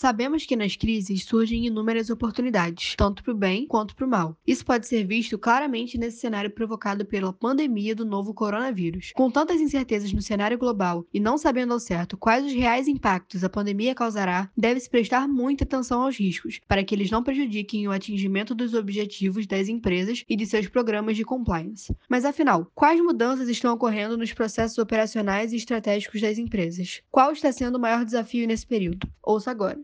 Sabemos que nas crises surgem inúmeras oportunidades, tanto para o bem quanto para o mal. Isso pode ser visto claramente nesse cenário provocado pela pandemia do novo coronavírus. Com tantas incertezas no cenário global e não sabendo ao certo quais os reais impactos a pandemia causará, deve-se prestar muita atenção aos riscos, para que eles não prejudiquem o atingimento dos objetivos das empresas e de seus programas de compliance. Mas afinal, quais mudanças estão ocorrendo nos processos operacionais e estratégicos das empresas? Qual está sendo o maior desafio nesse período? Ouça agora.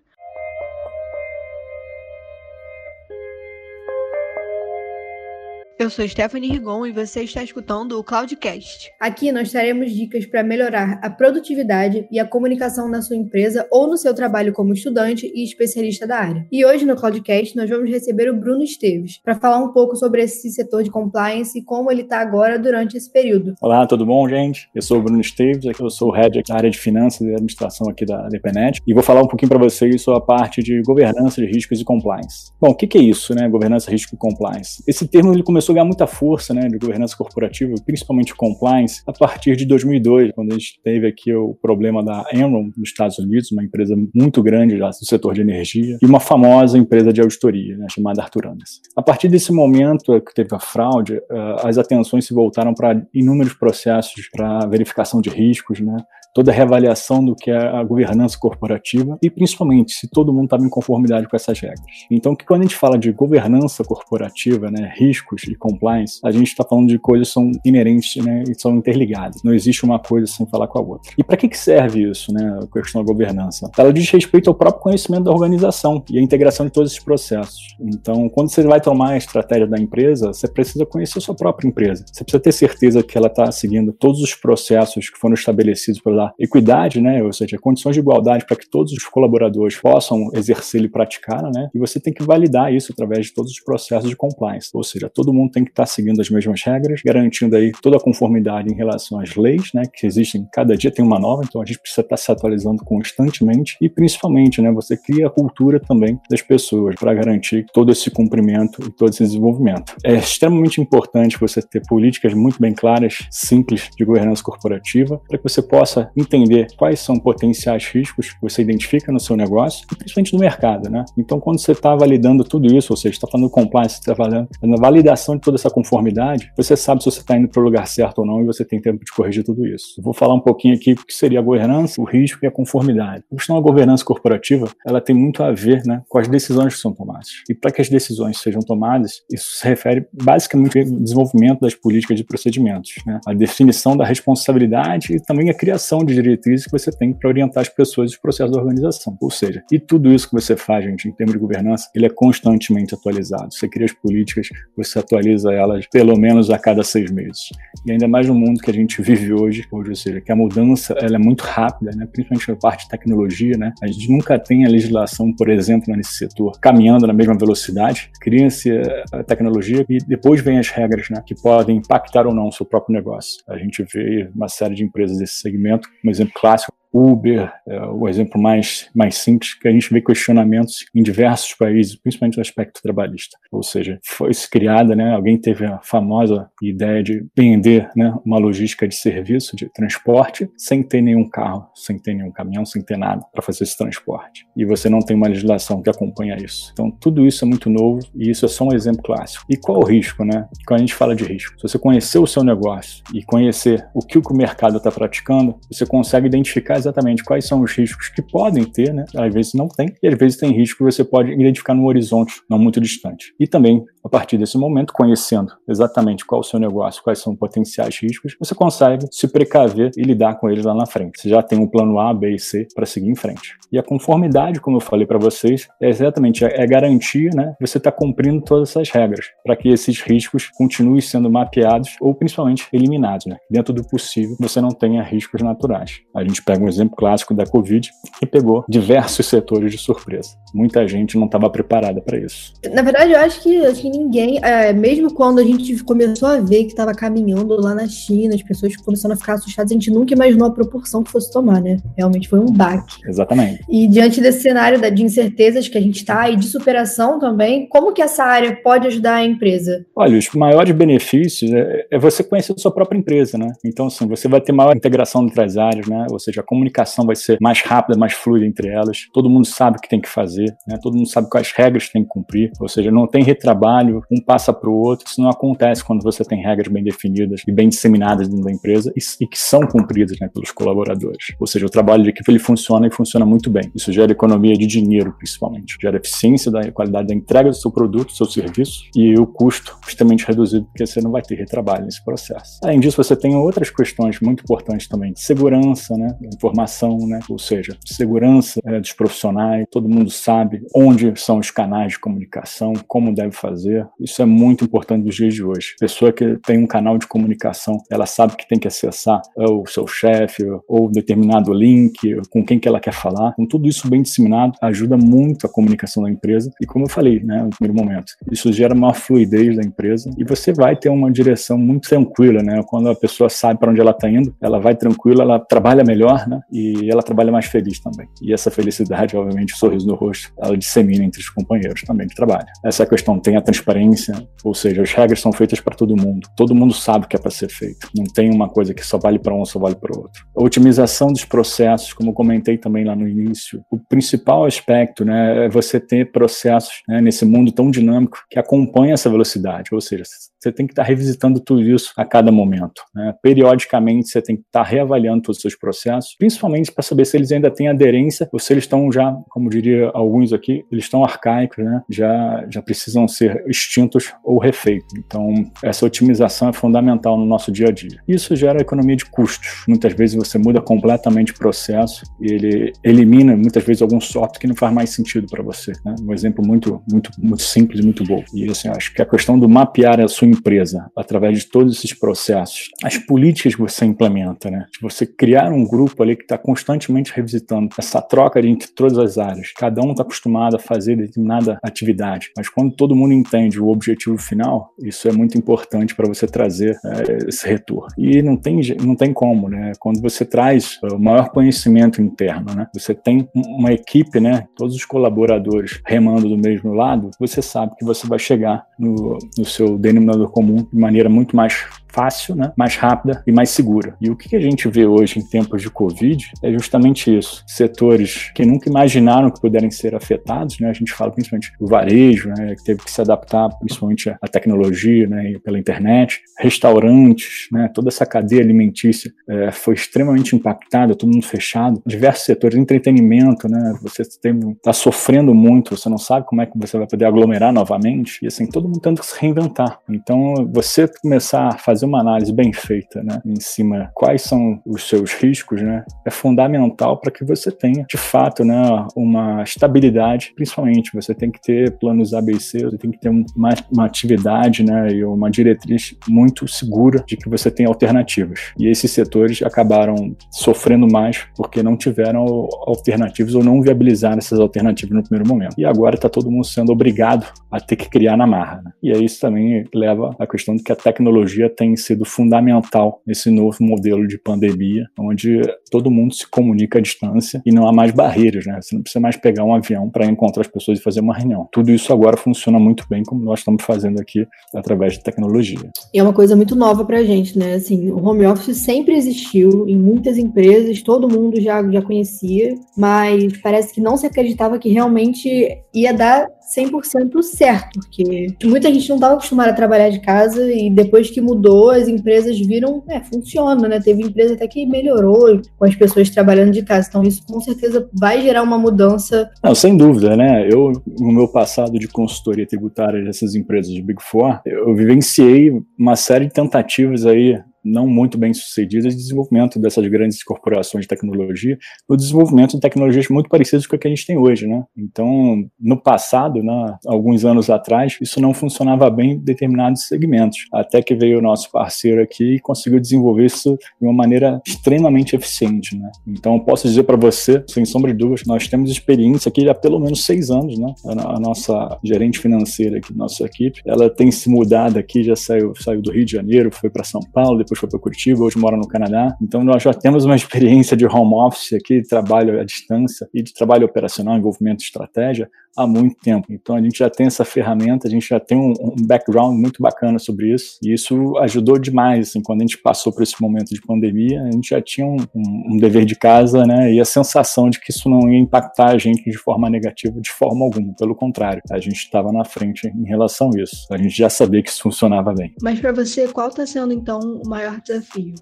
Eu sou Stephanie Rigon e você está escutando o Cloudcast. Aqui nós teremos dicas para melhorar a produtividade e a comunicação na sua empresa ou no seu trabalho como estudante e especialista da área. E hoje no Cloudcast nós vamos receber o Bruno Esteves para falar um pouco sobre esse setor de compliance e como ele está agora durante esse período. Olá, tudo bom, gente? Eu sou o Bruno Esteves, eu sou o head da área de finanças e administração aqui da DPNet e vou falar um pouquinho para vocês sobre a parte de governança de riscos e compliance. Bom, o que, que é isso, né? Governança, risco e compliance. Esse termo ele começou começou a ganhar muita força né, de governança corporativa, principalmente compliance, a partir de 2002, quando a gente teve aqui o problema da Enron nos Estados Unidos, uma empresa muito grande já do setor de energia, e uma famosa empresa de auditoria, né, chamada Arthur Anderson. A partir desse momento que teve a fraude, as atenções se voltaram para inúmeros processos para verificação de riscos, né, toda a reavaliação do que é a governança corporativa e principalmente se todo mundo estava em conformidade com essas regras. Então, que quando a gente fala de governança corporativa, né, riscos e compliance, a gente está falando de coisas que são inerentes né, e são interligadas. Não existe uma coisa sem falar com a outra. E para que, que serve isso, né, a questão da governança? Ela diz respeito ao próprio conhecimento da organização e a integração de todos esses processos. Então, quando você vai tomar a estratégia da empresa, você precisa conhecer a sua própria empresa. Você precisa ter certeza que ela está seguindo todos os processos que foram estabelecidos pela equidade, né, ou seja, condições de igualdade para que todos os colaboradores possam exercer e praticar, né, e você tem que validar isso através de todos os processos de compliance, ou seja, todo mundo tem que estar seguindo as mesmas regras, garantindo aí toda a conformidade em relação às leis, né, que existem, cada dia tem uma nova, então a gente precisa estar se atualizando constantemente. E principalmente, né, você cria a cultura também das pessoas para garantir todo esse cumprimento e todo esse desenvolvimento. É extremamente importante você ter políticas muito bem claras, simples de governança corporativa, para que você possa entender quais são potenciais riscos que você identifica no seu negócio principalmente no mercado, né? Então, quando você está validando tudo isso, ou seja, está falando compliance, está validando a validação de toda essa conformidade, você sabe se você está indo para o lugar certo ou não e você tem tempo de corrigir tudo isso. Vou falar um pouquinho aqui o que seria a governança, o risco e a conformidade. A questão da governança corporativa, ela tem muito a ver, né, com as decisões que são tomadas. E para que as decisões sejam tomadas, isso se refere basicamente ao desenvolvimento das políticas de procedimentos, né? A definição da responsabilidade e também a criação de diretrizes que você tem para orientar as pessoas e os processos da organização. Ou seja, e tudo isso que você faz, gente, em termos de governança, ele é constantemente atualizado. Você cria as políticas, você atualiza elas pelo menos a cada seis meses. E ainda mais no mundo que a gente vive hoje, hoje ou seja, que a mudança ela é muito rápida, né? principalmente na parte de tecnologia. Né? A gente nunca tem a legislação, por exemplo, nesse setor, caminhando na mesma velocidade. Cria-se a tecnologia e depois vem as regras né? que podem impactar ou não o seu próprio negócio. A gente vê uma série de empresas desse segmento, um exemplo clássico Uber, é o exemplo mais, mais simples, que a gente vê questionamentos em diversos países, principalmente no aspecto trabalhista. Ou seja, foi criada, né, alguém teve a famosa ideia de vender né, uma logística de serviço, de transporte, sem ter nenhum carro, sem ter nenhum caminhão, sem ter nada para fazer esse transporte. E você não tem uma legislação que acompanha isso. Então, tudo isso é muito novo e isso é só um exemplo clássico. E qual o risco, né? Quando a gente fala de risco, se você conhecer o seu negócio e conhecer o que o mercado está praticando, você consegue identificar exatamente quais são os riscos que podem ter, né? Às vezes não tem, e às vezes tem risco que você pode identificar no horizonte, não muito distante. E também, a partir desse momento, conhecendo exatamente qual é o seu negócio, quais são potenciais riscos, você consegue se precaver e lidar com eles lá na frente. Você já tem um plano A, B e C para seguir em frente. E a conformidade, como eu falei para vocês, é exatamente é, é garantir, né? Você está cumprindo todas essas regras para que esses riscos continuem sendo mapeados ou principalmente eliminados, né? Dentro do possível, você não tenha riscos naturais. A gente pega um exemplo clássico da Covid, que pegou diversos setores de surpresa. Muita gente não estava preparada para isso. Na verdade, eu acho que assim, ninguém, é, mesmo quando a gente começou a ver que estava caminhando lá na China, as pessoas começaram a ficar assustadas, a gente nunca imaginou a proporção que fosse tomar, né? Realmente foi um baque. Exatamente. E diante desse cenário de incertezas que a gente está e de superação também, como que essa área pode ajudar a empresa? Olha, os maiores benefícios é, é você conhecer a sua própria empresa, né? Então, assim, você vai ter maior integração entre as áreas, né? Ou seja, a comunicação vai ser mais rápida, mais fluida entre elas. Todo mundo sabe o que tem que fazer, né? todo mundo sabe quais regras tem que cumprir, ou seja, não tem retrabalho, um passa para o outro. Isso não acontece quando você tem regras bem definidas e bem disseminadas dentro da empresa e, e que são cumpridas né, pelos colaboradores. Ou seja, o trabalho de equipe ele funciona e funciona muito bem. Isso gera economia de dinheiro, principalmente. Gera eficiência da qualidade da entrega do seu produto, do seu serviço e o custo extremamente reduzido, porque você não vai ter retrabalho nesse processo. Além disso, você tem outras questões muito importantes também de segurança, né, informação, né, ou seja, segurança é, dos profissionais. Todo mundo sabe onde são os canais de comunicação, como deve fazer. Isso é muito importante nos dias de hoje. Pessoa que tem um canal de comunicação, ela sabe que tem que acessar é, o seu chefe ou determinado link, com quem que ela quer falar. Com tudo isso bem disseminado, ajuda muito a comunicação da empresa. E como eu falei, né, no primeiro momento, isso gera uma fluidez da empresa e você vai ter uma direção muito tranquila, né? Quando a pessoa sabe para onde ela está indo, ela vai tranquila, ela trabalha melhor, né? E ela trabalha mais feliz também. E essa felicidade, obviamente, o sorriso no rosto, ela dissemina entre os companheiros também de trabalho. Essa questão, tem a transparência, ou seja, as regras são feitas para todo mundo. Todo mundo sabe o que é para ser feito. Não tem uma coisa que só vale para um, só vale para o outro. A otimização dos processos, como comentei também lá no início, o principal aspecto, né, é você ter processos né, nesse mundo tão dinâmico que acompanha essa velocidade, ou seja, você tem que estar revisitando tudo isso a cada momento. Né? Periodicamente, você tem que estar reavaliando todos os seus processos, principalmente para saber se eles ainda têm aderência ou se eles estão já, como diria alguns aqui, eles estão arcaicos, né? já, já precisam ser extintos ou refeitos. Então, essa otimização é fundamental no nosso dia a dia. Isso gera economia de custos. Muitas vezes você muda completamente o processo e ele elimina, muitas vezes, algum software que não faz mais sentido para você. Né? Um exemplo muito, muito, muito simples e muito bom. E assim, acho que a questão do mapear a sua empresa através de todos esses processos, as políticas que você implementa, né? De você criar um grupo ali que está constantemente revisitando essa troca entre todas as áreas. Cada um está acostumado a fazer determinada atividade, mas quando todo mundo entende o objetivo final, isso é muito importante para você trazer é, esse retorno. E não tem, não tem como, né? Quando você traz o maior conhecimento interno, né? Você tem uma equipe, né? Todos os colaboradores remando do mesmo lado, você sabe que você vai chegar no, no seu denominador comum de maneira muito mais fácil, né, mais rápida e mais segura. E o que a gente vê hoje em tempos de Covid é justamente isso. Setores que nunca imaginaram que puderem ser afetados, né, a gente fala principalmente o varejo, né, que teve que se adaptar principalmente à tecnologia, né, pela internet, restaurantes, né, toda essa cadeia alimentícia é, foi extremamente impactada, todo mundo fechado, diversos setores, entretenimento, né, você está sofrendo muito, você não sabe como é que você vai poder aglomerar novamente, e assim, todo mundo tendo que se reinventar. Então, você começar a fazer uma análise bem feita, né, em cima quais são os seus riscos, né, é fundamental para que você tenha, de fato, né, uma estabilidade, principalmente você tem que ter planos ABC, você tem que ter uma, uma atividade, né, e uma diretriz muito segura de que você tem alternativas. E esses setores acabaram sofrendo mais porque não tiveram alternativas ou não viabilizaram essas alternativas no primeiro momento. E agora está todo mundo sendo obrigado a ter que criar na marra. Né? E aí isso também leva à questão de que a tecnologia tem sido fundamental nesse novo modelo de pandemia, onde todo mundo se comunica à distância e não há mais barreiras, né? Você não precisa mais pegar um avião para encontrar as pessoas e fazer uma reunião. Tudo isso agora funciona muito bem, como nós estamos fazendo aqui através de tecnologia. E é uma coisa muito nova para a gente, né? Assim, o home office sempre existiu em muitas empresas, todo mundo já, já conhecia, mas parece que não se acreditava que realmente ia dar 100% certo, porque muita gente não estava acostumada a trabalhar de casa e depois que mudou, as empresas viram, é, funciona, né? Teve empresa até que melhorou com as pessoas trabalhando de casa. Então, isso com certeza vai gerar uma mudança. Não, sem dúvida, né? Eu, no meu passado de consultoria tributária dessas empresas de Big Four, eu vivenciei uma série de tentativas aí não muito bem sucedidas de desenvolvimento dessas grandes corporações de tecnologia, o desenvolvimento de tecnologias muito parecidas com a que a gente tem hoje, né? Então, no passado, né, alguns anos atrás, isso não funcionava bem em determinados segmentos, até que veio o nosso parceiro aqui e conseguiu desenvolver isso de uma maneira extremamente eficiente, né? Então, posso dizer para você, sem sombra de dúvidas, nós temos experiência aqui há pelo menos seis anos, né? A, nossa gerente financeira aqui, nossa equipe, ela tem se mudado aqui, já saiu, saiu do Rio de Janeiro, foi para São Paulo, depois depois foi para Curitiba, hoje mora no Canadá. Então nós já temos uma experiência de home office aqui, de trabalho à distância e de trabalho operacional, envolvimento de estratégia há muito tempo. Então a gente já tem essa ferramenta, a gente já tem um, um background muito bacana sobre isso e isso ajudou demais. Assim, quando a gente passou por esse momento de pandemia, a gente já tinha um, um, um dever de casa, né? E a sensação de que isso não ia impactar a gente de forma negativa de forma alguma. Pelo contrário, a gente estava na frente em relação a isso. A gente já sabia que isso funcionava bem. Mas para você, qual está sendo então o maior desafio?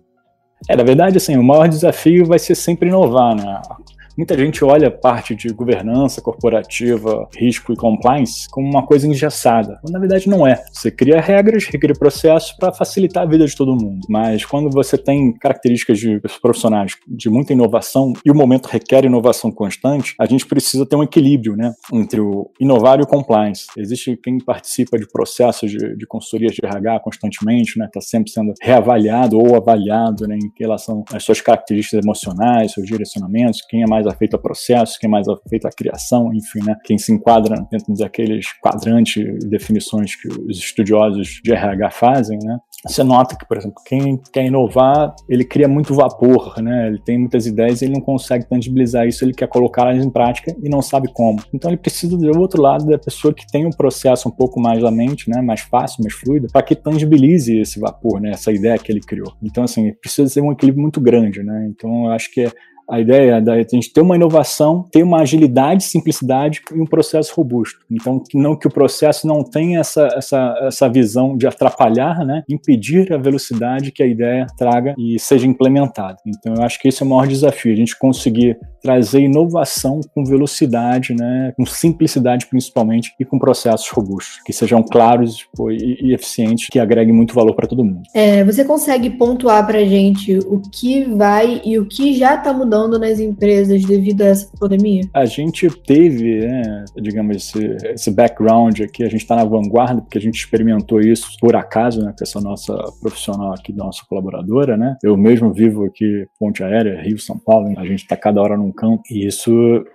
É, na verdade, assim, o maior desafio vai ser sempre inovar, né? Muita gente olha parte de governança corporativa, risco e compliance como uma coisa engessada. Na verdade, não é. Você cria regras, recria processos para facilitar a vida de todo mundo. Mas quando você tem características de profissionais de muita inovação e o momento requer inovação constante, a gente precisa ter um equilíbrio né, entre o inovar e o compliance. Existe quem participa de processos de, de consultorias de RH constantemente, está né, tá sempre sendo reavaliado ou avaliado né, em relação às suas características emocionais, seus direcionamentos, quem é mais mais afeito a processos, quem é mais afeito à criação, enfim, né? Quem se enquadra dentro daqueles quadrantes e definições que os estudiosos de RH fazem, né? Você nota que, por exemplo, quem quer inovar, ele cria muito vapor, né? Ele tem muitas ideias e ele não consegue tangibilizar isso, ele quer colocá-las em prática e não sabe como. Então ele precisa do outro lado da pessoa que tem um processo um pouco mais da mente, né? Mais fácil, mais fluido, para que tangibilize esse vapor, né? Essa ideia que ele criou. Então, assim, precisa ser um equilíbrio muito grande, né? Então, eu acho que é a ideia da gente ter uma inovação, ter uma agilidade, simplicidade e um processo robusto. Então, não que o processo não tenha essa, essa, essa visão de atrapalhar, né, impedir a velocidade que a ideia traga e seja implementada. Então, eu acho que esse é o maior desafio, a gente conseguir trazer inovação com velocidade, né, com simplicidade principalmente e com processos robustos, que sejam claros e, e, eficientes, que agreguem muito valor para todo mundo. É, você consegue pontuar para gente o que vai e o que já está mudando mudando nas empresas devido a essa pandemia? A gente teve, né, digamos, esse, esse background aqui, a gente está na vanguarda, porque a gente experimentou isso por acaso, né, com essa nossa profissional aqui, nossa colaboradora, né? Eu mesmo vivo aqui, Ponte Aérea, Rio, São Paulo, a gente está cada hora num campo, e isso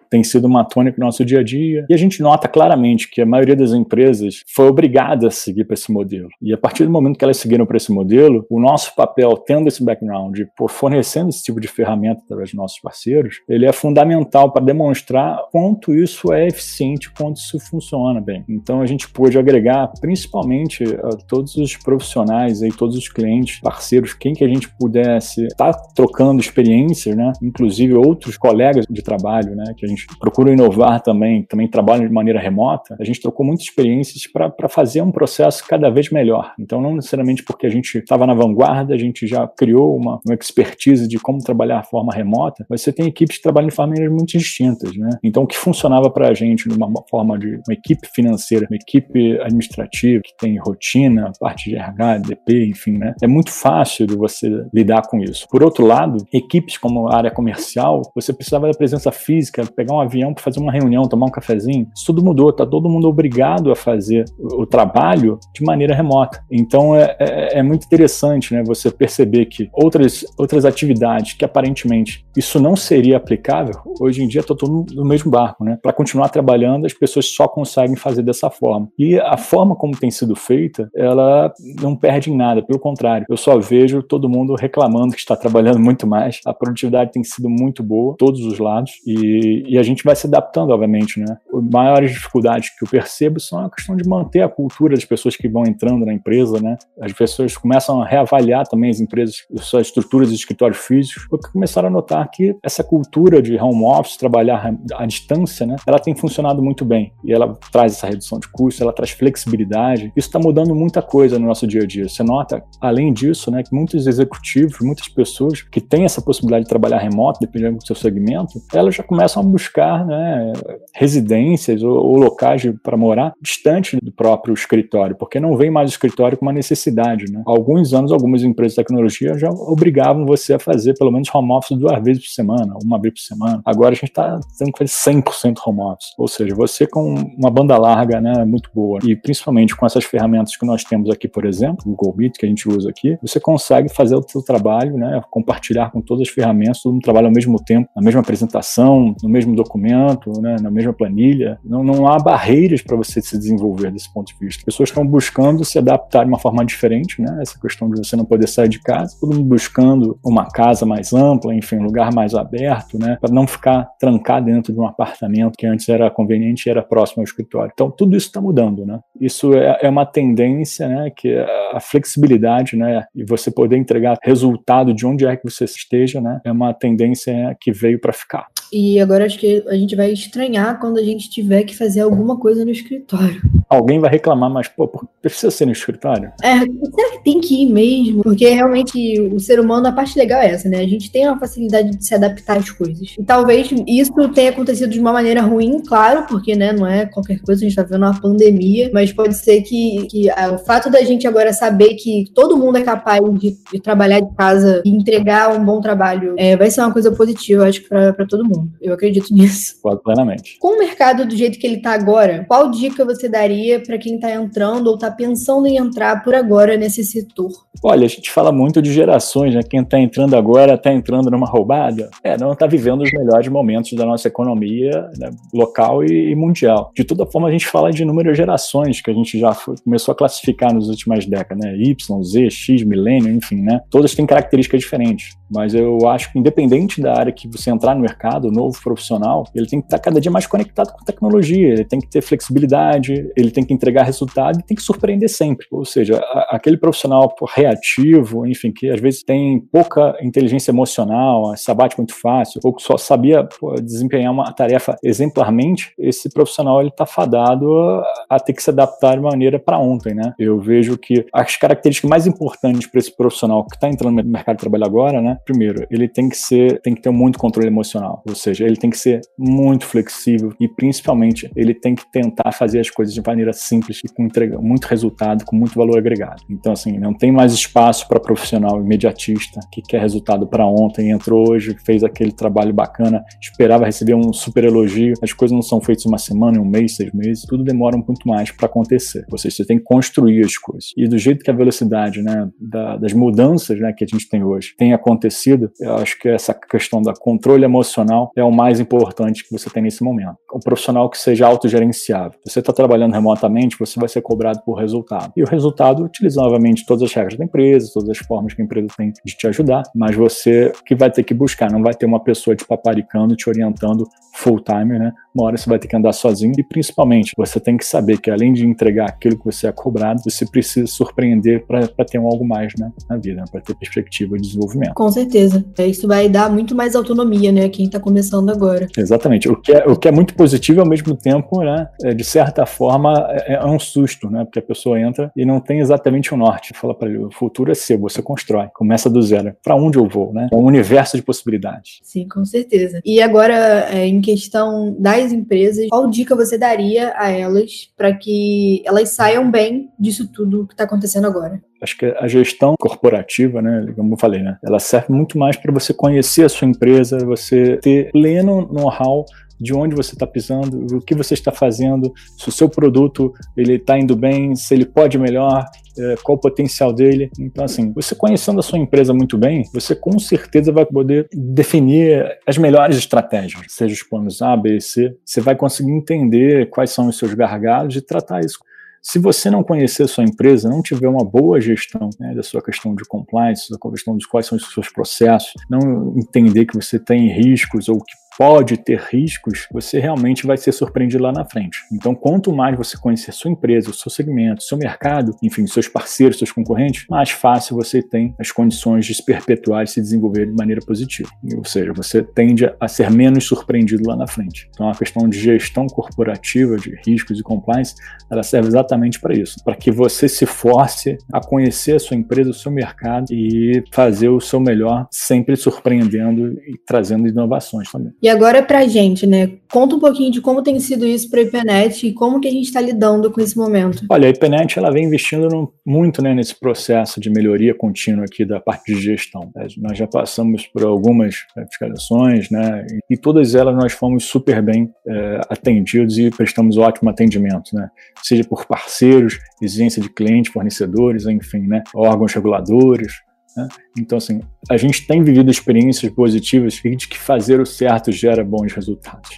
tem sido uma tônica no nosso dia a dia. E a gente nota claramente que a maioria das empresas foi obrigada a seguir para esse modelo. E a partir do momento que elas seguiram para esse modelo, o nosso papel, tendo esse background, por fornecendo esse tipo de ferramenta através dos nossos parceiros, ele é fundamental para demonstrar quanto isso é eficiente, quanto isso funciona bem. Então a gente pôde agregar, principalmente a todos os profissionais e todos os clientes, parceiros, quem que a gente pudesse estar tá trocando experiências, né? Inclusive outros colegas de trabalho, né? Que a gente gente procura inovar também, também trabalha de maneira remota, a gente trocou muitas experiências para fazer um processo cada vez melhor. Então, não necessariamente porque a gente estava na vanguarda, a gente já criou uma, uma expertise de como trabalhar de forma remota, mas você tem equipes que trabalham de maneiras muito distintas, né? Então, o que funcionava para a gente de uma forma de uma equipe financeira, uma equipe administrativa que tem rotina, parte de RH, DP, enfim, né? É muito fácil de você lidar com isso. Por outro lado, equipes como a área comercial, você precisava da presença física, pegar pegar um avião para fazer uma reunião, tomar um cafezinho. Isso tudo mudou, tá todo mundo obrigado a fazer o, trabalho de maneira remota. Então é, é, é, muito interessante, né, você perceber que outras, outras atividades que aparentemente isso não seria aplicável, hoje em dia está todo no mesmo barco, né? Para continuar trabalhando, as pessoas só conseguem fazer dessa forma. E a forma como tem sido feita, ela não perde em nada, pelo contrário. Eu só vejo todo mundo reclamando que está trabalhando muito mais. A produtividade tem sido muito boa, todos os lados, e, e a gente vai se adaptando, obviamente, né? As maiores dificuldades que eu percebo são a questão de manter a cultura das pessoas que vão entrando na empresa, né? As pessoas começam a reavaliar também as empresas, suas estruturas de escritórios físicos, porque começaram a notar que essa cultura de home office, trabalhar à distância, né? Ela tem funcionado muito bem e ela traz essa redução de custo, ela traz flexibilidade. Isso está mudando muita coisa no nosso dia a dia. Você nota, além disso, né, que muitos executivos, muitas pessoas que têm essa possibilidade de trabalhar remoto, dependendo do seu segmento, elas já começam a buscar né, residências ou, ou locais para morar distante do próprio escritório, porque não vem mais o escritório com uma necessidade. Né? Há alguns anos, algumas empresas de tecnologia já obrigavam você a fazer pelo menos home office duas vezes por semana, uma vez por semana. Agora a gente está tendo que fazer 100% home office, ou seja, você com uma banda larga né, muito boa e principalmente com essas ferramentas que nós temos aqui, por exemplo, o Google Meet que a gente usa aqui, você consegue fazer o seu trabalho, né, compartilhar com todas as ferramentas, todo mundo trabalha ao mesmo tempo, na mesma apresentação, no mesmo documento, né, na mesma planilha. Não, não há barreiras para você se desenvolver desse ponto de vista. As pessoas estão buscando se adaptar de uma forma diferente, né? Essa questão de você não poder sair de casa, todo mundo buscando uma casa mais ampla, enfim, um lugar mais aberto, né? Para não ficar trancado dentro de um apartamento que antes era conveniente e era próximo ao escritório. Então, tudo isso está mudando, né? Isso é, é uma tendência, né? Que a flexibilidade, né? E você poder entregar resultado de onde é que você esteja, né? É uma tendência que veio para ficar. E agora acho que a gente vai estranhar quando a gente tiver que fazer alguma coisa no escritório. Alguém vai reclamar, mas, pô, precisa ser no escritório? É, será que tem que ir mesmo? Porque realmente o ser humano, a parte legal é essa, né? A gente tem uma facilidade de se adaptar às coisas. E talvez isso tenha acontecido de uma maneira ruim, claro, porque, né, não é qualquer coisa, a gente tá vendo uma pandemia, mas pode ser que, que ah, o fato da gente agora saber que todo mundo é capaz de, de trabalhar de casa e entregar um bom trabalho é, vai ser uma coisa positiva, acho que, pra, pra todo mundo. Eu acredito nisso. Pode plenamente. Com o mercado do jeito que ele está agora, qual dica você daria para quem está entrando ou está pensando em entrar por agora nesse setor? Olha, a gente fala muito de gerações, né? Quem está entrando agora está entrando numa roubada. É, não está vivendo os melhores momentos da nossa economia né, local e, e, mundial. De toda forma, a gente fala de inúmeras gerações que a gente já foi, começou a classificar nas últimas décadas, né? Y, Z, X, milênio, enfim, né? Todas têm características diferentes. Mas eu acho que, independente da área que você entrar no mercado, novo profissional, ele tem que estar cada dia mais conectado com tecnologia, ele tem que ter flexibilidade, ele tem que entregar resultado e tem que surpreender sempre. Ou seja, a, aquele profissional reativo, enfim, que às vezes tem pouca inteligência emocional, se abate muito fácil, ou que só sabia pô, desempenhar uma tarefa exemplarmente, esse profissional ele está fadado a ter que se adaptar de maneira para ontem, né? Eu vejo que as características mais importantes para esse profissional que está entrando no mercado de trabalho agora, né? primeiro, ele tem que ser, tem que ter muito controle emocional, ou seja, ele tem que ser muito flexível e principalmente ele tem que tentar fazer as coisas de maneira simples e com entrega, muito resultado, com muito valor agregado. Então assim, não tem mais espaço para profissional imediatista que quer resultado para ontem, entrou hoje, fez aquele trabalho bacana, esperava receber um super elogio. As coisas não são feitas uma semana, um mês, seis meses, tudo demora um muito mais para acontecer. Ou seja, você tem que construir as coisas. E do jeito que a velocidade, né, da, das mudanças, né, que a gente tem hoje, tem acontecido eu acho que essa questão da controle emocional é o mais importante que você tem nesse momento. Um profissional que seja autogerenciável. Você está trabalhando remotamente, você vai ser cobrado por resultado. E o resultado utiliza novamente todas as regras da empresa, todas as formas que a empresa tem de te ajudar, mas você que vai ter que buscar, não vai ter uma pessoa te paparicando, te orientando full time, né? Uma hora você vai ter que andar sozinho e principalmente você tem que saber que além de entregar aquilo que você é cobrado, você precisa surpreender para ter um algo mais né, na vida, para ter perspectiva de desenvolvimento. Com certeza. É, isso vai dar muito mais autonomia, né? Quem está começando agora. Exatamente. O que, é, o que é muito positivo ao mesmo tempo, né? É, de certa forma, é, é, um susto, né? Porque a pessoa entra e não tem exatamente o norte. Fala para ele, o futuro é seu, você constrói. Começa do zero. Para onde eu vou, né? É um universo de possibilidades. Sim, com certeza. E agora, é, em questão das empresas, qual dica você daria a elas para que elas saiam bem disso tudo que está acontecendo agora? Acho que a gestão corporativa, né, como eu falei, né, ela serve muito mais para você conhecer a sua empresa, você ter pleno know-how de onde você está pisando, o que você está fazendo, se o seu produto ele está indo bem, se ele pode melhor, é, qual o potencial dele. Então, assim, você conhecendo a sua empresa muito bem, você com certeza vai poder definir as melhores estratégias, seja os planos A, B C. Você vai conseguir entender quais são os seus gargalos e tratar isso se você não conhecer a sua empresa, não tiver uma boa gestão né, da sua questão de compliance, da questão de quais são os seus processos, não entender que você tem riscos ou que pode ter riscos, você realmente vai ser surpreendido lá na frente. Então, quanto mais você conhecer sua empresa, o seu segmento, seu mercado, enfim, seus parceiros, seus concorrentes, mais fácil você tem as condições de se perpetuar e se desenvolver de maneira positiva. Ou seja, você tende a ser menos surpreendido lá na frente. Então, a questão de gestão corporativa de riscos e compliance, ela serve exatamente para isso, para que você se force a conhecer a sua empresa, o seu mercado e fazer o seu melhor, sempre surpreendendo e trazendo inovações também. E agora para a gente, né? Conta um pouquinho de como tem sido isso para a IPNET e como que a gente está lidando com esse momento. Olha, a IPNET ela vem investindo no, muito né, nesse processo de melhoria contínua aqui da parte de gestão. Né? Nós já passamos por algumas né, fiscalizações, né? E, e todas elas nós fomos super bem é, atendidos e prestamos ótimo atendimento, né? Seja por parceiros, exigência de clientes, fornecedores, enfim, né? Órgãos reguladores, Né? Então, assim, a gente tem vivido experiências positivas de que fazer o certo gera bons resultados.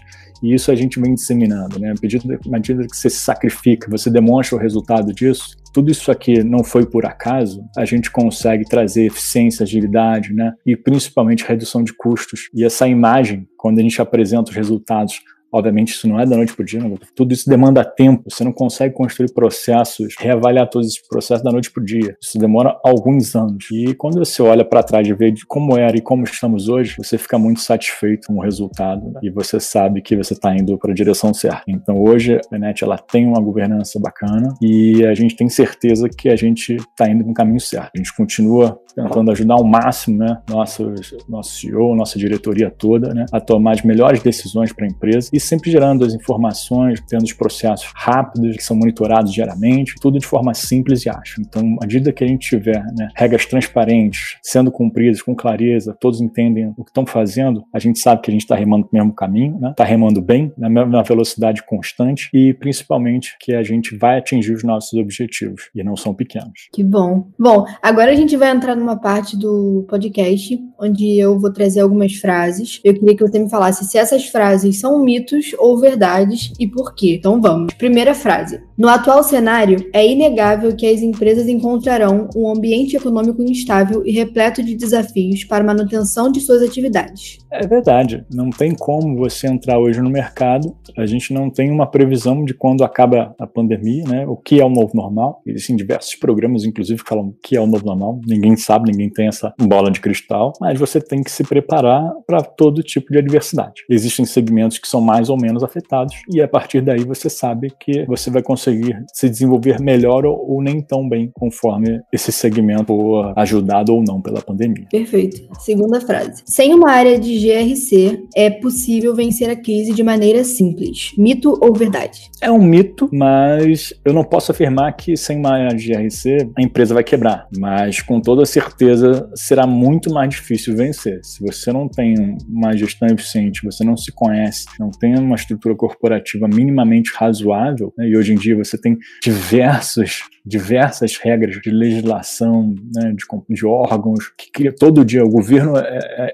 E isso a gente vem disseminando, né? À medida, medida que você se sacrifica, você demonstra o resultado disso, tudo isso aqui não foi por acaso, a gente consegue trazer eficiência, agilidade, né? E principalmente redução de custos. E essa imagem, quando a gente apresenta os resultados Obviamente, isso não é da noite para o dia, né? tudo isso demanda tempo. Você não consegue construir processos, reavaliar todos esses processos da noite para o dia. Isso demora alguns anos. E quando você olha para trás e vê como era e como estamos hoje, você fica muito satisfeito com o resultado né? e você sabe que você está indo para a direção certa. Então, hoje, a Benet ela tem uma governança bacana e a gente tem certeza que a gente está indo no caminho certo. A gente continua tentando ajudar ao máximo, né, nosso, nosso CEO, nossa diretoria toda, né, a tomar as melhores decisões para a empresa e sempre gerando as informações, tendo os processos rápidos que são monitorados diariamente, tudo de forma simples e ágil. Então, à medida que a gente tiver né, regras transparentes, sendo cumpridas com clareza, todos entendem o que estão fazendo, a gente sabe que a gente está remando no mesmo caminho, está né, tá remando bem, na mesma velocidade constante e principalmente que a gente vai atingir os nossos objetivos e não são pequenos. Que bom. Bom, agora a gente vai entrar numa parte do podcast onde eu vou trazer algumas frases. Eu queria que você me falasse se essas frases são mitos ou verdades e por quê. Então vamos. Primeira frase. No atual cenário, é inegável que as empresas encontrarão um ambiente econômico instável e repleto de desafios para a manutenção de suas atividades. É verdade. Não tem como você entrar hoje no mercado. A gente não tem uma previsão de quando acaba a pandemia, né? O que é o novo normal. Existem diversos programas, inclusive, que falam o que é o novo normal. Ninguém sabe, ninguém tem essa bola de cristal, mas você tem que se preparar para todo tipo de adversidade. Existem segmentos que são mais ou menos afetados e a partir daí você sabe que você vai conseguir se desenvolver melhor ou, ou nem tão bem conforme esse segmento for ajudado ou não pela pandemia. Perfeito. Segunda frase. Sem uma área de GRC, é possível vencer a crise de maneira simples. Mito ou verdade? É um mito, mas eu não posso afirmar que sem uma área de GRC a empresa vai quebrar. Mas com toda certeza será muito mais difícil vencer. Se você não tem uma gestão eficiente, você não se conhece, não tem uma estrutura corporativa minimamente razoável, né, e hoje em dia você tem diversos diversas regras de legislação, né, de, de, órgãos, que cria todo dia. O governo é, é,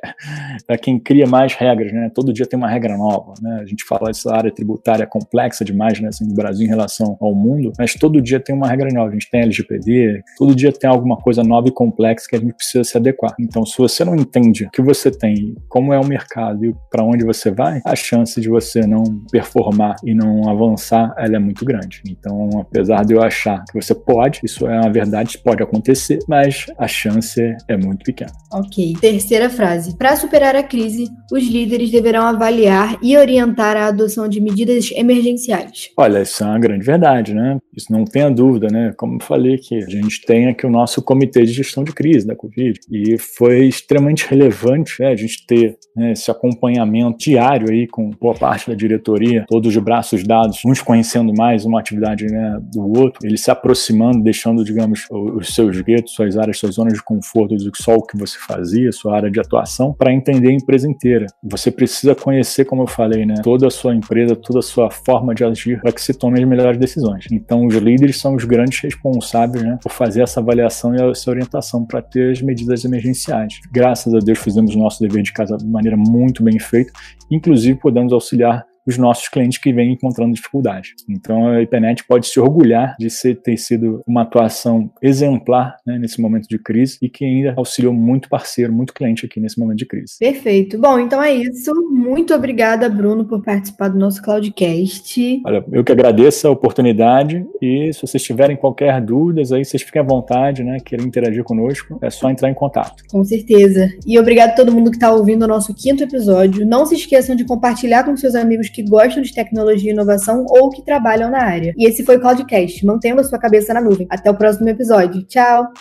é, quem cria mais regras, né? Todo dia tem uma regra nova, né? A gente fala essa área tributária complexa demais, né, assim, no Brasil em relação ao mundo, mas todo dia tem uma regra nova. A gente tem LGPD, todo dia tem alguma coisa nova e complexa que a gente precisa se adequar. Então, se você não entende o que você tem, como é o mercado e para onde você vai, a chance de você não performar e não avançar, ela é muito grande. Então, apesar de eu achar que você pode, isso é uma verdade, pode acontecer, mas a chance é muito pequena. Ok. Terceira frase. Para superar a crise, os líderes deverão avaliar e orientar a adoção de medidas emergenciais. Olha, isso é uma grande verdade, né? Isso não tenha dúvida, né? Como eu falei aqui, a gente tem aqui o nosso comitê de gestão de crise da Covid e foi extremamente relevante né, a gente ter né, esse acompanhamento diário aí com boa parte da diretoria, todos de braços dados, uns conhecendo mais uma atividade né, do outro, eles se aproximando, deixando, digamos, os seus guetos, suas áreas, suas zonas de conforto do que só o que você fazia, sua área de atuação, para entender a empresa inteira. Você precisa conhecer, como eu falei, né, toda a sua empresa, toda a sua forma de agir para que se tome as melhores decisões. Então, os líderes são os grandes responsáveis né, por fazer essa avaliação e essa orientação para ter as medidas emergenciais. Graças a Deus fizemos o nosso dever de casa de maneira muito bem feita, inclusive podemos auxiliar os nossos clientes que vêm encontrando dificuldade. Então a IPNET pode se orgulhar de ser, ter sido uma atuação exemplar né, nesse momento de crise e que ainda auxiliou muito parceiro, muito cliente aqui nesse momento de crise. Perfeito. Bom, então é isso. Muito obrigada, Bruno, por participar do nosso Cloudcast. Olha, eu que agradeço a oportunidade e se vocês tiverem qualquer dúvidas aí, vocês fiquem à vontade, né? Querem interagir conosco, é só entrar em contato. Com certeza. E obrigado a todo mundo que está ouvindo o nosso quinto episódio. Não se esqueçam de compartilhar com seus amigos que gostam de tecnologia e inovação ou que trabalham na área. E esse foi o Cloudcast, mantendo a sua cabeça na nuvem. Até o próximo episódio. Tchau!